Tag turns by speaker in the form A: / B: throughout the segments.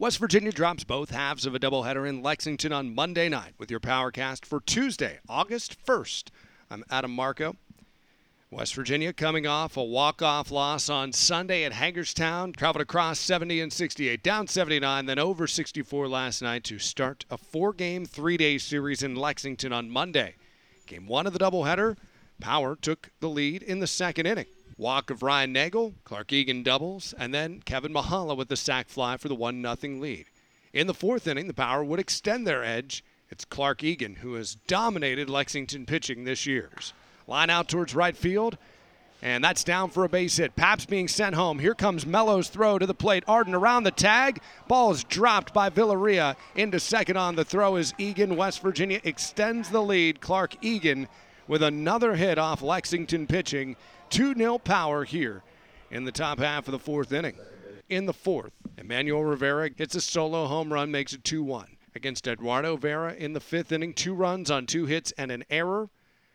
A: West Virginia drops both halves of a doubleheader in Lexington on Monday night with your Powercast for Tuesday, August 1st. I'm Adam Marco. West Virginia coming off a walk-off loss on Sunday at Hagerstown, traveled across 70 and 68, down 79, then over 64 last night to start a four-game, three-day series in Lexington on Monday. Game one of the doubleheader, Power took the lead in the second inning. Walk of Ryan Nagel, Clark Eagan doubles, and then Kevin Mahala with the sac fly for the 1 0 lead. In the fourth inning, the Power would extend their edge. It's Clark Eagan who has dominated Lexington pitching this year. Line out towards right field, and that's down for a base hit. Pabst being sent home. Here comes Mello's throw to the plate. Arden around the tag. Ball is dropped by Villarreal. Into second on the throw as Eagan. West Virginia extends the lead. Clark Eagan with another hit off Lexington pitching. 2 0 power here in the top half of the fourth inning. In the fourth, Emmanuel Rivera hits a solo home run, makes it 2 1. Against Eduardo Vera in the fifth inning, two runs on two hits and an error.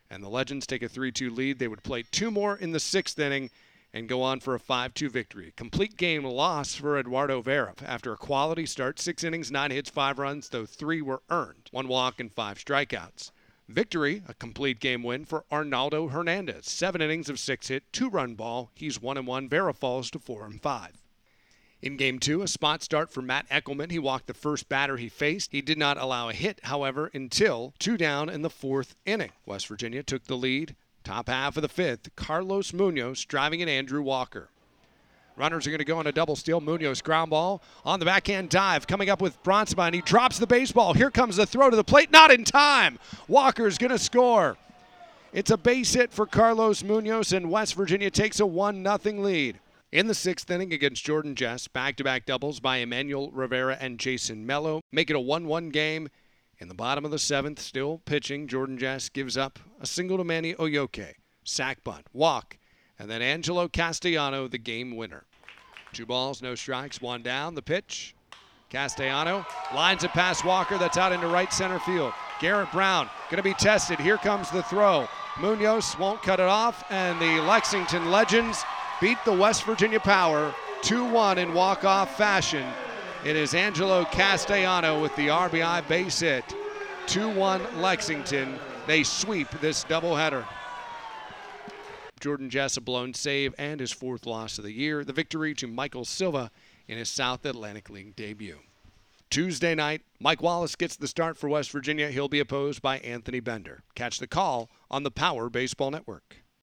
A: And the Legends take a 3 2 lead. They would play two more in the sixth inning and go on for a 5 2 victory. Complete game loss for Eduardo Vera after a quality start six innings, nine hits, five runs, though three were earned, one walk, and five strikeouts. Victory, a complete game win for Arnaldo Hernandez. Seven innings of six hit, two run ball. He's one and one. Vera falls to four and five. In game two, a spot start for Matt Eckelman. He walked the first batter he faced. He did not allow a hit, however, until two down in the fourth inning. West Virginia took the lead. Top half of the fifth, Carlos Munoz driving in Andrew Walker. Runners are going to go on a double steal. Munoz ground ball on the backhand dive. Coming up with Bronsma. He drops the baseball. Here comes the throw to the plate. Not in time. Walker's going to score. It's a base hit for Carlos Munoz, and West Virginia takes a 1 0 lead. In the sixth inning against Jordan Jess, back to back doubles by Emmanuel Rivera and Jason Mello make it a 1 1 game. In the bottom of the seventh, still pitching, Jordan Jess gives up a single to Manny Olloque. Sack bunt, walk, and then Angelo Castellano, the game winner. Two balls, no strikes, one down. The pitch. Castellano lines it past Walker. That's out into right center field. Garrett Brown going to be tested. Here comes the throw. Munoz won't cut it off, and the Lexington Legends beat the West Virginia Power 2 1 in walk off fashion. It is Angelo Castellano with the RBI base hit. 2 1 Lexington. They sweep this doubleheader. Jordan Jess a blown save and his fourth loss of the year. The victory to Michael Silva in his South Atlantic League debut. Tuesday night, Mike Wallace gets the start for West Virginia. He'll be opposed by Anthony Bender. Catch the call on the Power Baseball Network.